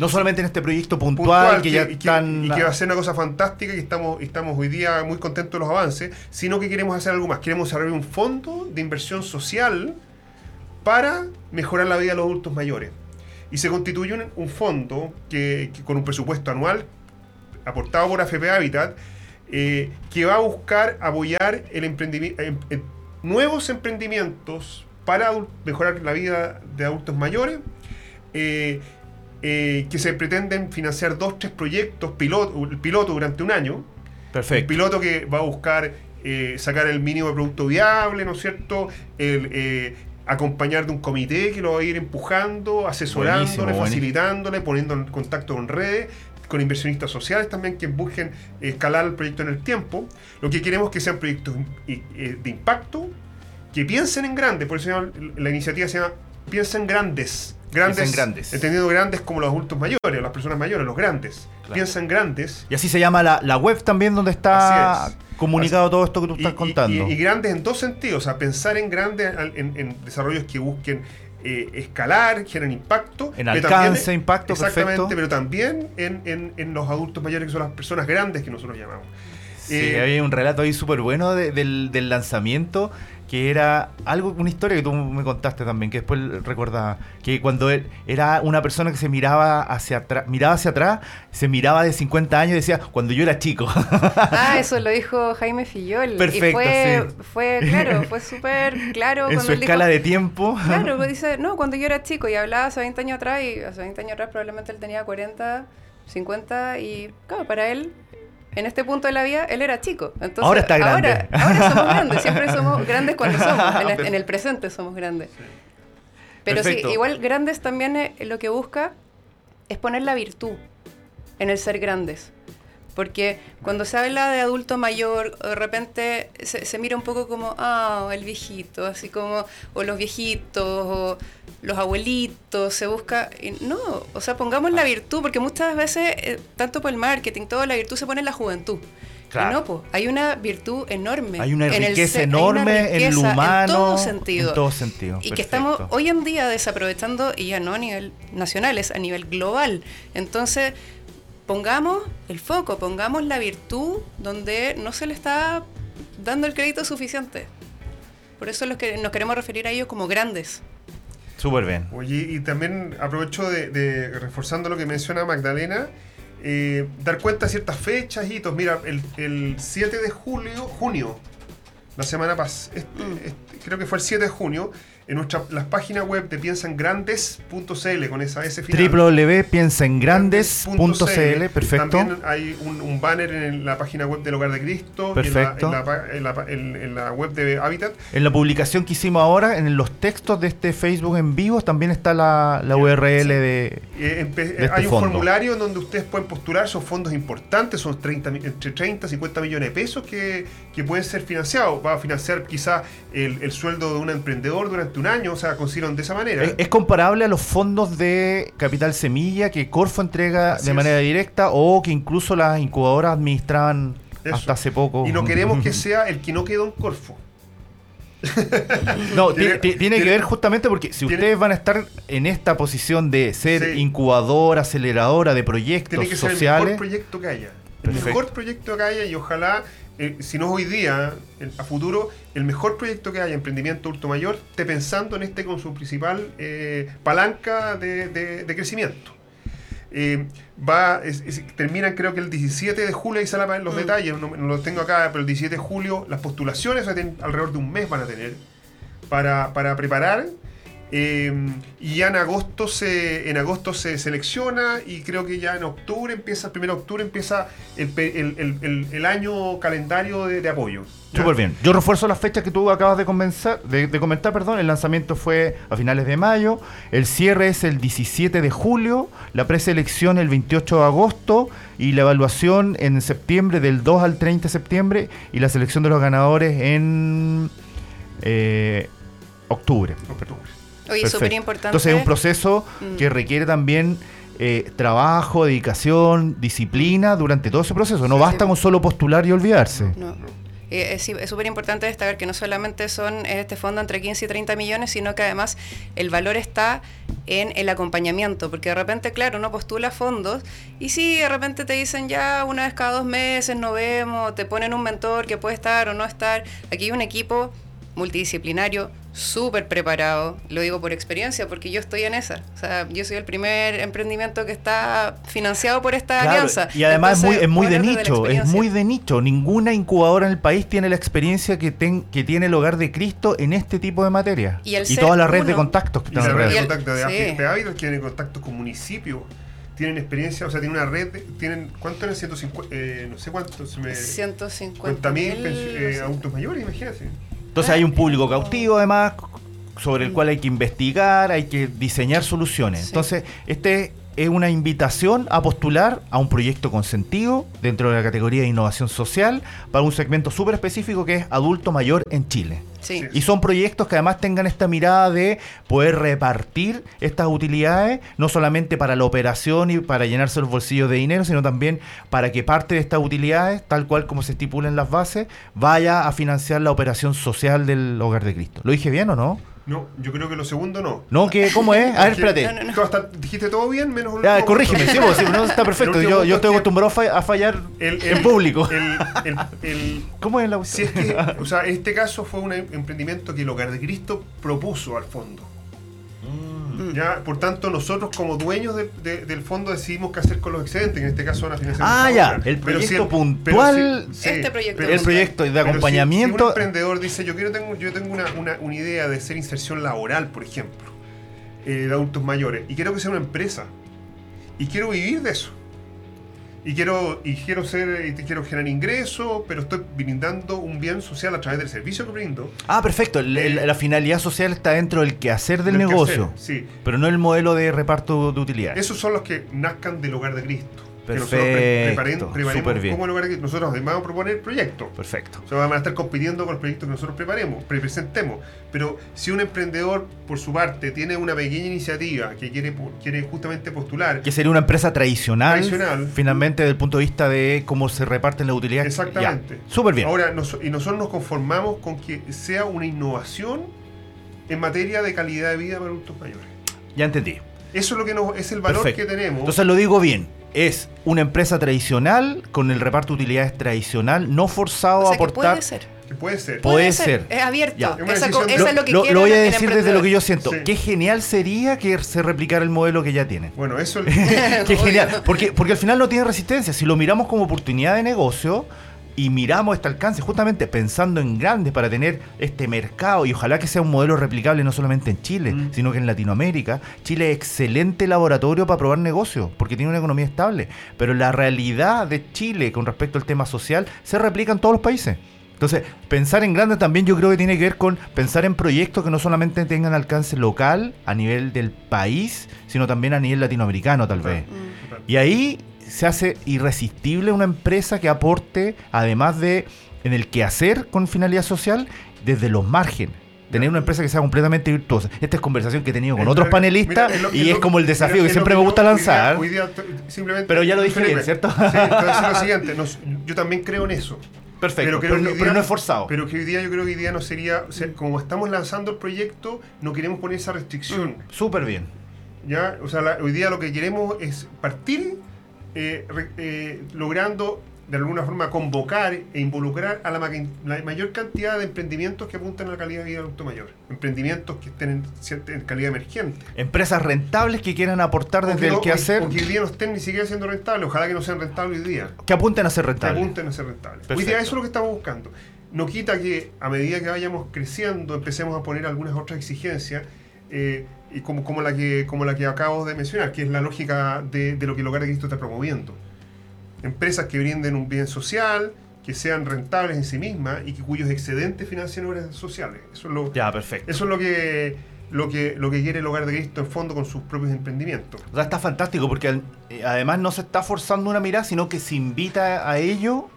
No solamente en este proyecto puntual, que, ya y que, va a ser una cosa fantástica, que estamos, estamos hoy día muy contentos de los avances, sino que queremos hacer algo más. Queremos desarrollar un fondo de inversión social para mejorar la vida de los adultos mayores. Y se constituye un, fondo que, con un presupuesto anual aportado por AFP Habitat, eh, que va a buscar apoyar el emprendimiento, em, em, nuevos emprendimientos para mejorar la vida de adultos mayores, eh, eh, que se pretenden financiar dos, tres proyectos piloto, piloto durante un año. Perfecto. Un piloto que va a buscar sacar el mínimo de producto viable, ¿no es cierto? El, acompañar de un comité que lo va a ir empujando, asesorándole, facilitándole, poniendo en contacto con redes con inversionistas sociales también que busquen escalar el proyecto en el tiempo. Lo que queremos es que sean proyectos eh, de impacto, que piensen en grande, por eso la iniciativa se llama piensa en grandes. Grandes, grandes. entendiendo grandes como los adultos mayores, las personas mayores, los grandes. Claro. Piensa en grandes Y así se llama la, la web también donde está es. comunicado todo esto que tú estás y- contando. Y, y grandes en dos sentidos, o sea, pensar en grandes, en, en desarrollos que busquen eh, escalar, generan impacto. En alcance, también- impacto, Exactamente, perfecto. pero también en, en- en los adultos mayores, que son las personas grandes que nosotros llamamos. Sí, Eh, había un relato ahí súper bueno de- del, del lanzamiento que era algo, una historia que tú me contaste también, que después recordaba, que cuando él era una persona que se miraba hacia atrás, miraba hacia atrás, se miraba de 50 años y decía, cuando yo era chico. <laughs> Ah, eso lo dijo Jaime Fillol. Perfecto, y fue, sí. fue claro, fue súper claro <laughs> en cuando su él dijo- escala de tiempo. Claro, pues <laughs> dice, no, cuando yo era chico y hablaba hace 20 años atrás, y hace 20 años atrás probablemente él tenía 40, 50, y claro, para él, en este punto de la vida, él era chico. Entonces, Ahora está grande. Ahora, ahora somos <laughs> grandes, siempre somos grandes cuando somos, en, el- en el presente somos grandes. Pero Perfecto. sí, igual grandes también eh, lo que busca es poner la virtud en el ser grandes. Porque cuando se habla de adulto mayor, de repente se, se mira un poco como, ah, el viejito, así como, o los viejitos, o los abuelitos, se busca. y no, o sea, pongamos la virtud, porque muchas veces, eh, tanto por el marketing, todo, la virtud se pone en la juventud. Claro. Y no, pues, hay una virtud enorme. Hay una en el riqueza una enorme en lo humano. En todo sentido. En todo sentido. Y que estamos hoy en día desaprovechando, y ya no a nivel nacional, es a nivel global. Entonces, pongamos el foco, pongamos la virtud donde no se le está dando el crédito suficiente. Por eso los que nos queremos referir a ellos como grandes. Súper bien. Oye, y también aprovecho de, de- reforzando lo que menciona Magdalena, eh, dar cuenta de ciertas fechas, hitos. Mira, el, el 7 de julio, junio, la semana pasada, creo que fue el 7 de junio, en nuestra, las páginas web de piensangrandes.cl con esa S final. www.piensaengrandes.cl, perfecto. También hay un, un banner en la página web del Hogar de Cristo, Perfecto. En, la, en, la pa- en la pa- en- en la web de Habitat. En la publicación que hicimos ahora, en los textos de este Facebook en vivo, también está la, la URL de... Eh, de este hay un fondo. formulario en donde ustedes pueden postular, son fondos importantes, son 30, mi- entre 30 y 50 millones de pesos que, que pueden ser financiados. Va a financiar quizá el, el sueldo de un emprendedor durante un año, o sea, consideran de esa manera. Es, es comparable a los fondos de Capital Semilla que Corfo entrega Así de es. manera directa o que incluso las incubadoras administraban Eso. hasta hace poco. y no queremos que <laughs> sea el que no quedó en Corfo. No, <laughs> Tiene- ti- ti- tiene, que ver justamente porque si tiene- ustedes van a estar en esta posición de ser Sí. incubadora, aceleradora de proyectos Tiene que ser el sociales, mejor proyecto que haya. El mejor proyecto que haya y ojalá, eh, si no es hoy día, el- a futuro, el mejor proyecto que haya, emprendimiento adulto mayor, esté pensando en este como su principal eh, palanca de, de- de crecimiento. Eh, va, es- es- terminan creo que el 17 de julio, ahí salen los detalles, no, no los tengo acá, pero el 17 de julio las postulaciones, o sea, tienen- alrededor de un mes van a tener para, para preparar. Eh, y ya en agosto se en agosto se selecciona y creo que ya en octubre empieza, el 1 de octubre empieza el, pe- el- el- el- el año calendario de, de apoyo. Súper bien. Yo refuerzo las fechas que tú acabas de, comenzar, de, de comentar. Perdón. El lanzamiento fue a finales de mayo. El cierre es el 17 de julio. La preselección el 28 de agosto. Y la evaluación en septiembre, del 2 al 30 de septiembre. Y la selección de los ganadores en eh, octubre. Octubre. Oye, súper importante. Entonces es un proceso Mm. que requiere también eh, trabajo, dedicación, disciplina durante todo ese proceso. No Sí, basta sí. con solo postular y olvidarse. No. Eh, Es es súper importante destacar que no solamente son este fondo entre 15 y 30 millones, sino que además el valor está en el acompañamiento, porque de repente, claro, uno postula fondos y sí, de repente te dicen ya una vez cada dos meses nos vemos, te ponen un mentor que puede estar o no estar. Aquí hay un equipo multidisciplinario súper preparado, lo digo por experiencia, porque yo estoy en esa. O sea, yo soy el primer emprendimiento que está financiado por esta Claro, alianza. Y además es muy, es muy de nicho, es muy de nicho. Ninguna incubadora en el país tiene la experiencia que, ten- que tiene el Hogar de Cristo en este tipo de materia. Y toda la red de contactos que Y están la red de alrededor. contacto sí. Tienen contactos con municipios, tienen experiencia, o sea, tienen una red, de- tienen, ¿cuánto eran? 150, eh, no sé cuánto, se me... 150 mil mil eh, adultos mayores, imagínate. Entonces hay un público cautivo además sobre el cual hay que investigar, hay que diseñar soluciones. Sí. Entonces, este es una invitación a postular a un proyecto con sentido dentro de la categoría de innovación social para un segmento súper específico que es adulto mayor en Chile. Sí. Y son proyectos que además tengan esta mirada de poder repartir estas utilidades, no solamente para la operación y para llenarse los bolsillos de dinero, sino también para que parte de estas utilidades, tal cual como se estipula en las bases, vaya a financiar la operación social del Hogar de Cristo. ¿Lo dije bien o no? No, yo creo que lo segundo no. No, que ¿cómo es? A ver, <laughs> espérate. No, no, no. Tú hasta dijiste todo bien, menos el Ya, corrígeme, sí, vos, sí, no, está perfecto. Yo, estoy acostumbrado a fa- a fallar el- en el- público. El, <laughs> ¿Cómo es la si es que, <laughs> o sea, este caso fue un emprendimiento que el Hogar de Cristo propuso al fondo. Mm. Ya, por tanto, nosotros como dueños de- de- del fondo decidimos qué hacer con los excedentes, en este caso una financiación. Ah, ya, el proyecto puntual- Este proyecto pero el proyecto de pero si- acompañamiento. Si, un emprendedor dice, yo quiero tengo, yo tengo una, una- una idea de hacer inserción laboral, por ejemplo, eh, de adultos mayores, y quiero que sea una empresa, y quiero vivir de eso. Y quiero, y quiero ser, y te quiero generar ingresos, pero estoy brindando un bien social a través del servicio que brindo. Ah, perfecto. el- el- Eh, la finalidad social está dentro del quehacer del del negocio, quehacer, sí. pero no el modelo de reparto de utilidades. Esos son los que nazcan del hogar de Cristo. Que nosotros preparemos como de Cristo. Nosotros además vamos a proponer proyectos. Perfecto. O sea, van a estar compitiendo con los proyectos que nosotros preparemos, pre- presentemos. Pero si un emprendedor, por su parte, tiene una pequeña iniciativa que quiere, quiere justamente postular, Que sería una empresa tradicional, Tradicional. finalmente, desde el punto de vista de cómo se reparten las utilidades. Exactamente. Súper bien. ahora nos- y nosotros nos conformamos con que sea una innovación en materia de calidad de vida para adultos mayores. ya entendí. Eso es lo que nos, es el valor Perfecto. que tenemos. Entonces lo digo bien. Es una empresa tradicional con el reparto de utilidades tradicional, no forzado O sea, a aportar. puede ser. puede ser. Puede ser. Es abierto. Ya. Es Esa, Lo, es lo que lo- voy a decir desde lo que yo siento. Sí. Qué genial sería que se replicara el modelo que ya tienen. Bueno, eso <laughs> Qué genial. <laughs> Porque, porque al final no tiene resistencia. Si lo miramos como oportunidad de negocio y miramos este alcance, justamente pensando en grandes para tener este mercado y ojalá que sea un modelo replicable no solamente en Chile, Mm. sino que en Latinoamérica. Chile es excelente laboratorio para probar negocios porque tiene una economía estable. Pero la realidad de Chile con respecto al tema social se replica en todos los países. Entonces, pensar en grande también yo creo que tiene que ver con pensar en proyectos que no solamente tengan alcance local a nivel del país, sino también a nivel latinoamericano tal vez. Mm. Y ahí se hace irresistible una empresa que aporte, además de en el quehacer con finalidad social, desde los márgenes. Tener una empresa que sea completamente virtuosa. Esta es conversación que he tenido con otros panelistas mira, y es como el desafío mira, que siempre me gusta hoy lanzar. día- hoy día simplemente, Pero ya lo dije bien, ¿cierto? Sí, lo <laughs> siguiente. nos- yo también creo en eso. Perfecto, pero, no, pero es forzado. Pero que hoy día yo creo que hoy día no sería, o sea, como estamos lanzando el proyecto, no queremos poner esa restricción. Súper bien. ¿ya? O sea, la- hoy día lo que queremos es partir eh, eh, logrando de alguna forma convocar e involucrar a la, ma- la mayor cantidad de emprendimientos que apuntan a la calidad de vida del adulto mayor. Emprendimientos que estén en, calidad emergente. Empresas rentables que quieran aportar desde que el no- quehacer, o que hoy día no estén ni siquiera siendo rentables. Ojalá que no sean rentables hoy día. que apunten a ser Que rentables. apunten a ser rentables. Hoy día eso es lo que estamos buscando. No quita que a medida que vayamos creciendo empecemos a poner algunas otras exigencias eh, y como, como, la que, como la que acabo de mencionar, que es la lógica de, de lo que el Hogar de Cristo está promoviendo. Empresas que brinden un bien social, que sean rentables en sí mismas y que cuyos excedentes financien obras sociales. Eso es lo, Ya, perfecto. eso es lo que, lo, que, lo que quiere el Hogar de Cristo en fondo con sus propios emprendimientos. O sea, está fantástico porque eh, además no se está forzando una mirada, sino que se invita a ello,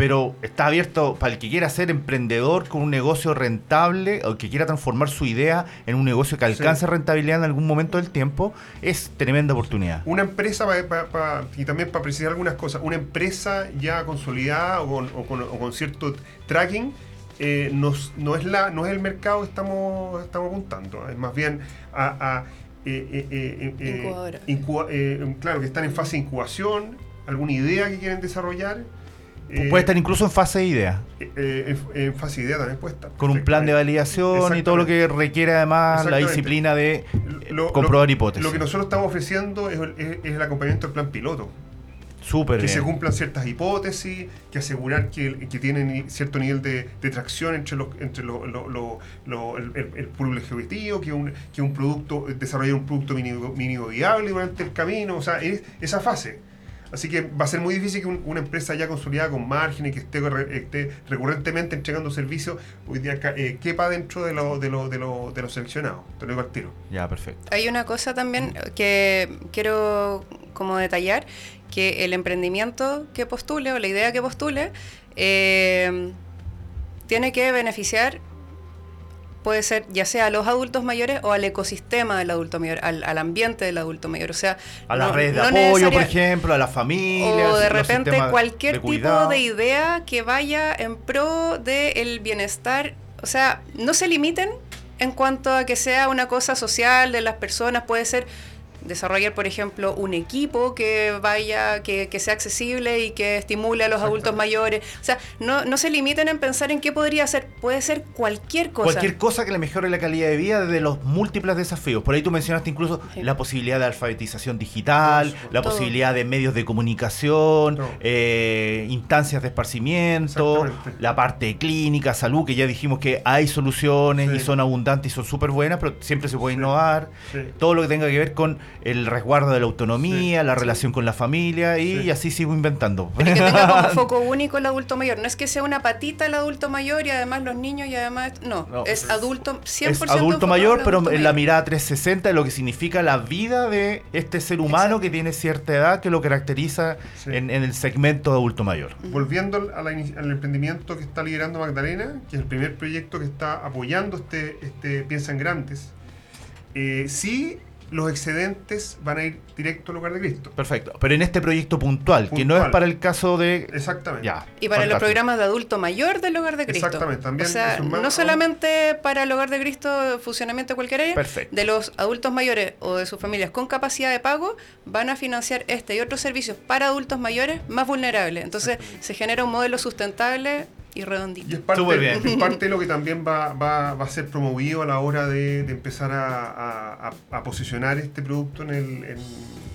pero está abierto para el que quiera ser emprendedor con un negocio rentable o que quiera transformar su idea en un negocio que alcance Sí. rentabilidad en algún momento del tiempo. Es tremenda oportunidad. Una empresa, pa- pa- pa- y también para precisar algunas cosas, una empresa ya consolidada o con, o con- o con cierto tracking, eh, nos- no, es la, no es el mercado que estamos, estamos apuntando, es más bien a... a, eh, eh, eh, eh, incuba- eh, claro, que están en fase de incubación, alguna idea que quieren desarrollar. Eh, Puede estar incluso en fase de idea, eh, eh, en, en fase de idea también puede estar. con un plan de validación y todo lo que requiere además la disciplina de eh, Lo- comprobar lo- hipótesis. Lo que nosotros estamos ofreciendo es, el- es- es el acompañamiento del plan piloto. Súper que se cumplan ciertas hipótesis, que asegurar que, que tienen cierto nivel de, de tracción entre, los, entre lo- lo- el, el- público ejecutivo, que un, que un producto, desarrollar un producto mínimo, mínimo viable durante el camino, o sea, es esa fase. Así que va a ser muy difícil que un- una empresa ya consolidada con márgenes, que esté, re- esté recurrentemente entregando servicios, hoy día eh, quepa dentro de, lo- de, lo- de, lo- de los seleccionados. Te lo digo al tiro. Ya, perfecto. Hay una cosa también que quiero como detallar, que el emprendimiento que postule o la idea que postule eh, tiene que beneficiar, puede ser ya sea a los adultos mayores o al ecosistema del adulto mayor, al, al ambiente del adulto mayor. O sea, A las redes de no apoyo, por ejemplo, a las familias. o de repente cualquier de tipo de idea que vaya en pro del bienestar. O sea, no se limiten en cuanto a que sea una cosa social de las personas, puede ser desarrollar, por ejemplo, un equipo que vaya, que, que sea accesible y que estimule a los adultos mayores. O sea, no, no se limiten en pensar en qué podría ser, puede ser cualquier cosa. Cualquier cosa que le mejore la calidad de vida desde los múltiples desafíos. Por ahí tú mencionaste incluso Sí. la posibilidad de alfabetización digital, Todo. la Todo. posibilidad de medios de comunicación, eh, instancias de esparcimiento, la parte clínica, salud, que ya dijimos que hay soluciones Sí. y son abundantes y son súper buenas, pero siempre se puede Sí. innovar. Sí. Todo lo que tenga que ver con el resguardo de la autonomía, Sí. la relación con la familia y, Sí. así sigo inventando. Y que tenga como <laughs> foco único el adulto mayor. No es que sea una patita el adulto mayor y además los niños y además. No, No, es adulto 100% es adulto mayor, al pero adulto en la mirada 360 de lo que significa la vida de este ser humano Exacto. que tiene cierta edad que lo caracteriza Sí. en, en el segmento de adulto mayor. Volviendo al, a la al emprendimiento que está liderando Magdalena, que es el primer proyecto que está apoyando este, este Piensa en Grandes, eh, sí los excedentes van a ir directo al lugar de Cristo. Perfecto. Pero en este proyecto puntual, que no es para el caso de... Exactamente. Ya. Y para los programas de adulto mayor del Hogar de Cristo. Exactamente, también O sea, eso es más- no solamente para el Hogar de Cristo, funcionamiento de cualquier área, Perfecto. de los adultos mayores o de sus familias con capacidad de pago, van a financiar este y otros servicios para adultos mayores más vulnerables. Entonces, se genera un modelo sustentable y redondito. Y es parte, Súper bien. es parte de lo que también va, va- va a ser promovido a la hora de, de empezar a, a- a- a posicionar este producto en el, en-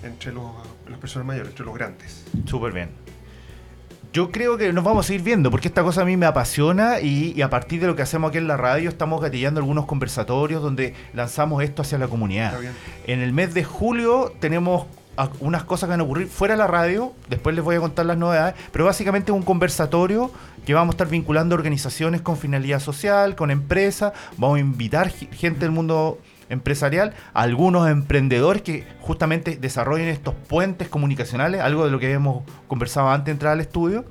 entre los, las personas mayores, entre los grandes. Súper bien. Yo creo que nos vamos a ir viendo, porque esta cosa a mí me apasiona y, y a partir de lo que hacemos aquí en la radio estamos gatillando algunos conversatorios donde lanzamos esto hacia la comunidad. Está bien. En el mes de julio tenemos unas cosas que van a ocurrir fuera de la radio, después les voy a contar las novedades, pero básicamente es un conversatorio que vamos a estar vinculando organizaciones con finalidad social, con empresas, vamos a invitar gente del mundo empresarial, algunos emprendedores que justamente desarrollen estos puentes comunicacionales, algo de lo que hemos conversado antes de entrar al estudio.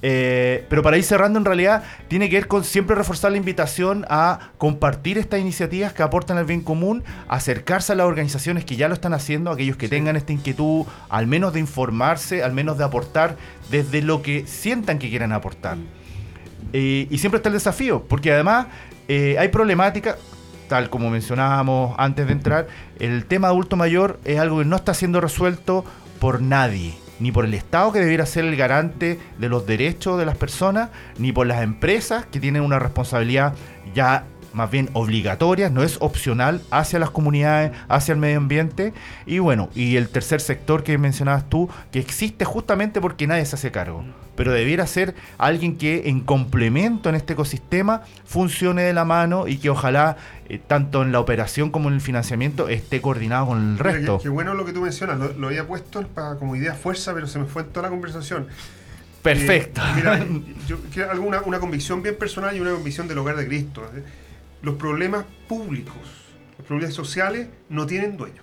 Eh, pero para ir cerrando, en realidad, tiene que ver con siempre reforzar la invitación a compartir estas iniciativas que aportan al bien común, acercarse a las organizaciones que ya lo están haciendo, aquellos que tengan esta inquietud, al menos de informarse, al menos de aportar desde lo que sientan que quieran aportar. Eh, y siempre está el desafío, porque además eh, hay problemática, tal como mencionábamos antes de entrar, el tema adulto mayor es algo que no está siendo resuelto por nadie, ni por el Estado que debiera ser el garante de los derechos de las personas, ni por las empresas que tienen una responsabilidad ya más bien obligatoria, no es opcional hacia las comunidades, hacia el medio ambiente. Y bueno, y el tercer sector que mencionabas tú, que existe justamente porque nadie se hace cargo. Pero debiera ser alguien que en complemento en este ecosistema funcione de la mano y que ojalá eh, tanto en la operación como en el financiamiento esté coordinado con el resto. Qué, qué bueno lo que tú mencionas, lo, lo había puesto para, como idea fuerza, pero se me fue en toda la conversación. Perfecto. Eh, mira, <laughs> yo quiero alguna una convicción bien personal y una convicción del hogar de Cristo. ¿eh? Los problemas públicos, los problemas sociales no tienen dueño.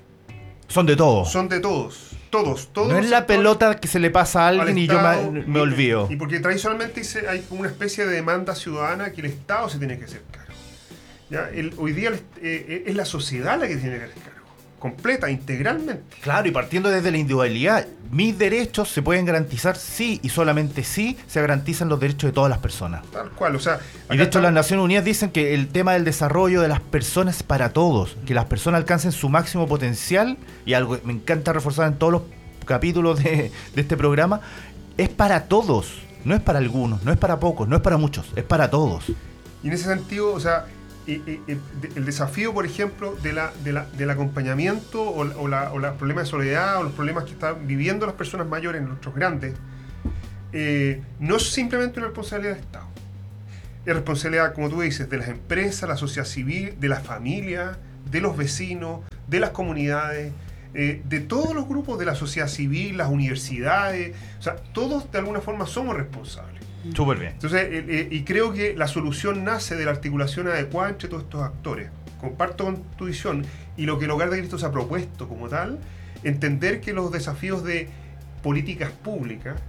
Son de todos. Son de todos. Todos, todos. no es la pelota que se le pasa a al alguien y yo me, olvido. Y porque tradicionalmente hay como una especie de demanda ciudadana que el Estado se tiene que hacer cargo. ¿Ya? El- hoy día el- eh, es la sociedad la que tiene que hacer cargo. Completa, integralmente. Claro, y partiendo desde la individualidad, mis derechos se pueden garantizar sí y solamente sí se garantizan los derechos de todas las personas. Tal cual. O sea, Y de hecho las Naciones Unidas dicen que el tema del desarrollo de las personas es para todos, que las personas alcancen su máximo potencial, y algo que me encanta reforzar en todos los capítulos de, de este programa, es para todos, no es para algunos, no es para pocos, no es para muchos, es para todos. Y en ese sentido, o sea, el desafío, por ejemplo, de la, de la- del acompañamiento o, la- la- los problemas de soledad o los problemas que están viviendo las personas mayores, nuestros grandes, eh, no es simplemente una responsabilidad del Estado. Es responsabilidad, como tú dices, de las empresas, la sociedad civil, de las familias, de los vecinos, de las comunidades. eh, de todos los grupos de la sociedad civil, las universidades, o sea, todos de alguna forma somos responsables. Súper bien. Entonces, eh, eh, y creo que la solución nace de la articulación adecuada entre todos estos actores. Comparto con tu visión y lo que el Hogar de Cristo se ha propuesto como tal, entender que los desafíos de políticas públicas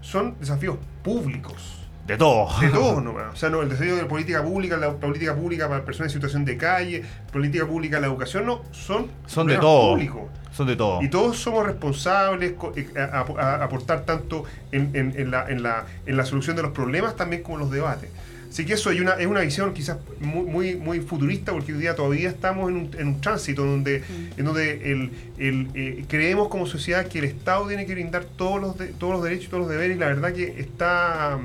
son desafíos públicos. De todo. De todos <laughs> nomás. O sea, no, el desafío de la política pública, la política pública para personas en situación de calle, política pública la educación, no, son, Son de todo. públicos. Son de todo. Y todos somos responsables eh, a, a- a aportar tanto en, en- en la, en la- en la solución de los problemas también como en los debates. Así que eso hay una, es una visión quizás muy, muy, muy futurista porque hoy día todavía estamos en un, en un tránsito donde, en donde el, el, eh, creemos como sociedad que el Estado tiene que brindar todos los, de- todos los derechos y todos los deberes y la verdad que está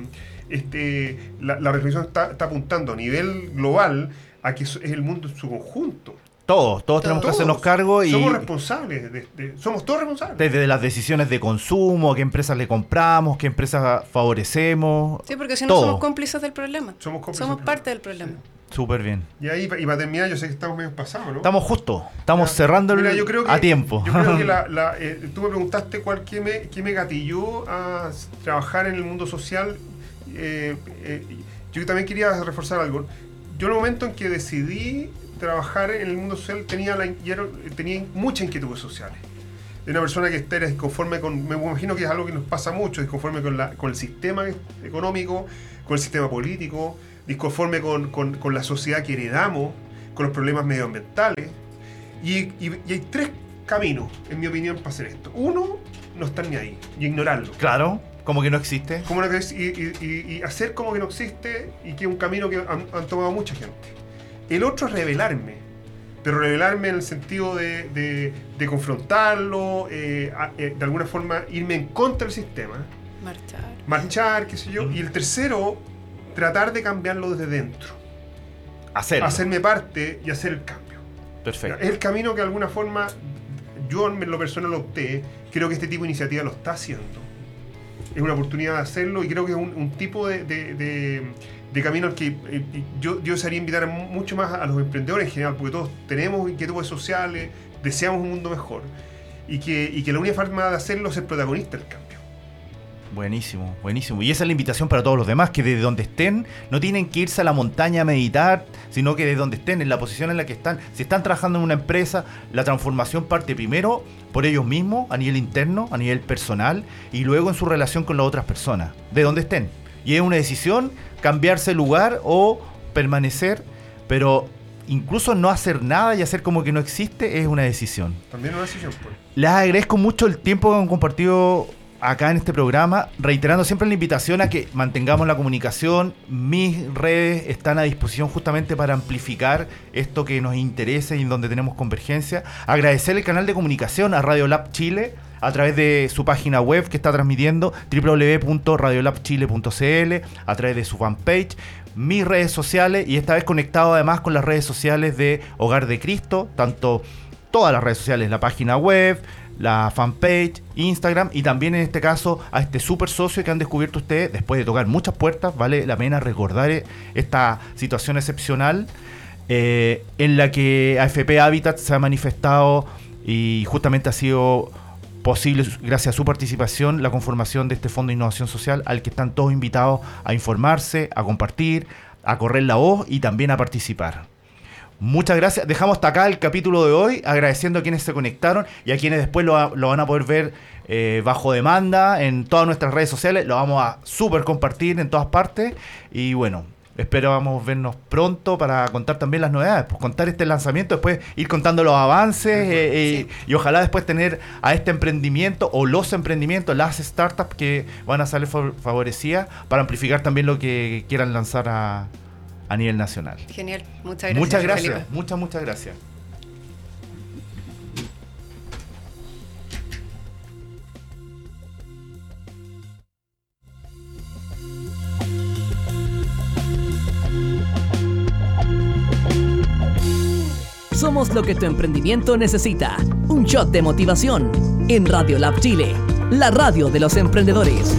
este, la, la reflexión está, está apuntando a nivel global a que es el mundo en su conjunto. Todos, todos tenemos que hacernos cargo y somos responsables, de- de- somos todos responsables. desde las decisiones de consumo, qué empresas le compramos, qué empresas favorecemos. Sí, porque si no todo. somos cómplices del problema. Somos cómplices Somos del parte del problema. problema. Súper bien. Y ahí, y para terminar, yo sé que estamos medio pasados, ¿no? Estamos justo, estamos Ya. cerrando el- Mira, yo creo que- a tiempo. Yo creo que la, <laughs> la, eh, tú me preguntaste cuál, qué, me, qué me gatilló a trabajar en el mundo social. Eh, eh, yo también quería reforzar algo. Yo en el momento en que decidí trabajar en el mundo social tenía, la, tenía muchas inquietudes sociales. De una persona que está disconforme con, me imagino que es algo que nos pasa mucho, disconforme con, la, con el sistema económico, con el sistema político, disconforme con, con- con la sociedad que heredamos, con los problemas medioambientales. Y, y- y hay tres caminos, en mi opinión, para hacer esto. Uno, no estar ni ahí y ignorarlo. Claro, como que no existe. Como no es- y, y- y- y hacer como que no existe y que es un camino que han, han tomado mucha gente. El otro es revelarme, pero revelarme en el sentido de, de- de confrontarlo, eh, a- eh, de alguna forma irme en contra del sistema, Marchar. marchar, qué sé yo. Y el tercero, tratar de cambiarlo desde dentro, Hacerlo. hacerme parte y hacer el cambio. Perfecto. Es el camino que de alguna forma yo en lo personal lo opté. Creo que este tipo de iniciativa lo está haciendo. Es una oportunidad de hacerlo y creo que es un, tipo de, de- camino al que eh, yo, yo desearía invitar mucho más a los emprendedores en general, porque todos tenemos inquietudes sociales, deseamos un mundo mejor. Y que, y que la única forma de hacerlo es ser protagonista del cambio. Buenísimo, buenísimo. Y esa es la invitación para todos los demás, que desde donde estén no tienen que irse a la montaña a meditar, sino que desde donde estén, en la posición en la que están, si están trabajando en una empresa, la transformación parte primero por ellos mismos, a nivel interno, a nivel personal, y luego en su relación con las otras personas, de donde estén. Y es una decisión cambiarse el lugar o permanecer, pero incluso no hacer nada y hacer como que no existe es una decisión. También una decisión, pues. Les agradezco mucho el tiempo que han compartido acá en este programa, reiterando siempre la invitación a que mantengamos la comunicación. Mis redes están a disposición justamente para amplificar esto que nos interesa y en donde tenemos convergencia. Agradecer el canal de comunicación a Radio Lab Chile a través de su página web que está transmitiendo www.radiolabchile.cl, a través de su fanpage, mis redes sociales y esta vez conectado además con las redes sociales de Hogar de Cristo, tanto todas las redes sociales, la página web, la fanpage, Instagram y también en este caso a este super socio que han descubierto ustedes después de tocar muchas puertas. Vale la pena recordar eh, esta situación excepcional eh, en la que AFP Habitat se ha manifestado y justamente ha sido posible gracias a su participación la conformación de este Fondo de Innovación Social al que están todos invitados a informarse, a compartir, a correr la voz y también a participar. Muchas gracias. Dejamos hasta acá el capítulo de hoy, agradeciendo a quienes se conectaron y a quienes después lo, lo van a poder ver eh, bajo demanda en todas nuestras redes sociales. Lo vamos a super compartir en todas partes. Y bueno, esperamos vernos pronto para contar también las novedades. Pues contar este lanzamiento, después ir contando los avances eh, eh, y ojalá después tener a este emprendimiento o los emprendimientos, las startups que van a salir fa- favorecidas para amplificar también lo que quieran lanzar a, a nivel nacional. Genial. Muchas gracias. Muchas gracias, Felipe. muchas, muchas gracias. Somos lo que tu emprendimiento necesita. Un shot de motivación. En Radio Lab Chile, la radio de los emprendedores.